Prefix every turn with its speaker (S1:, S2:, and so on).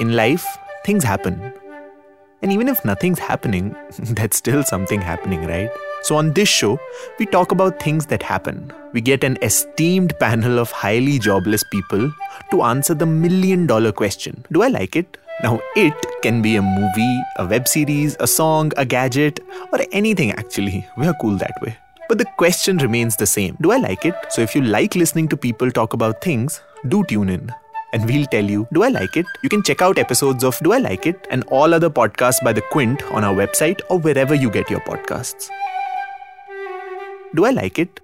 S1: In life, things happen. And even if nothing's happening, that's still something happening, right? So, on this show, we talk about things that happen. We get an esteemed panel of highly jobless people to answer the million dollar question Do I like it? Now, it can be a movie, a web series, a song, a gadget, or anything actually. We're cool that way. But the question remains the same Do I like it? So, if you like listening to people talk about things, do tune in and we'll tell you, do I like it? You can check out episodes of Do I Like It and all other podcasts by The Quint on our website or wherever you get your podcasts. Do I like it?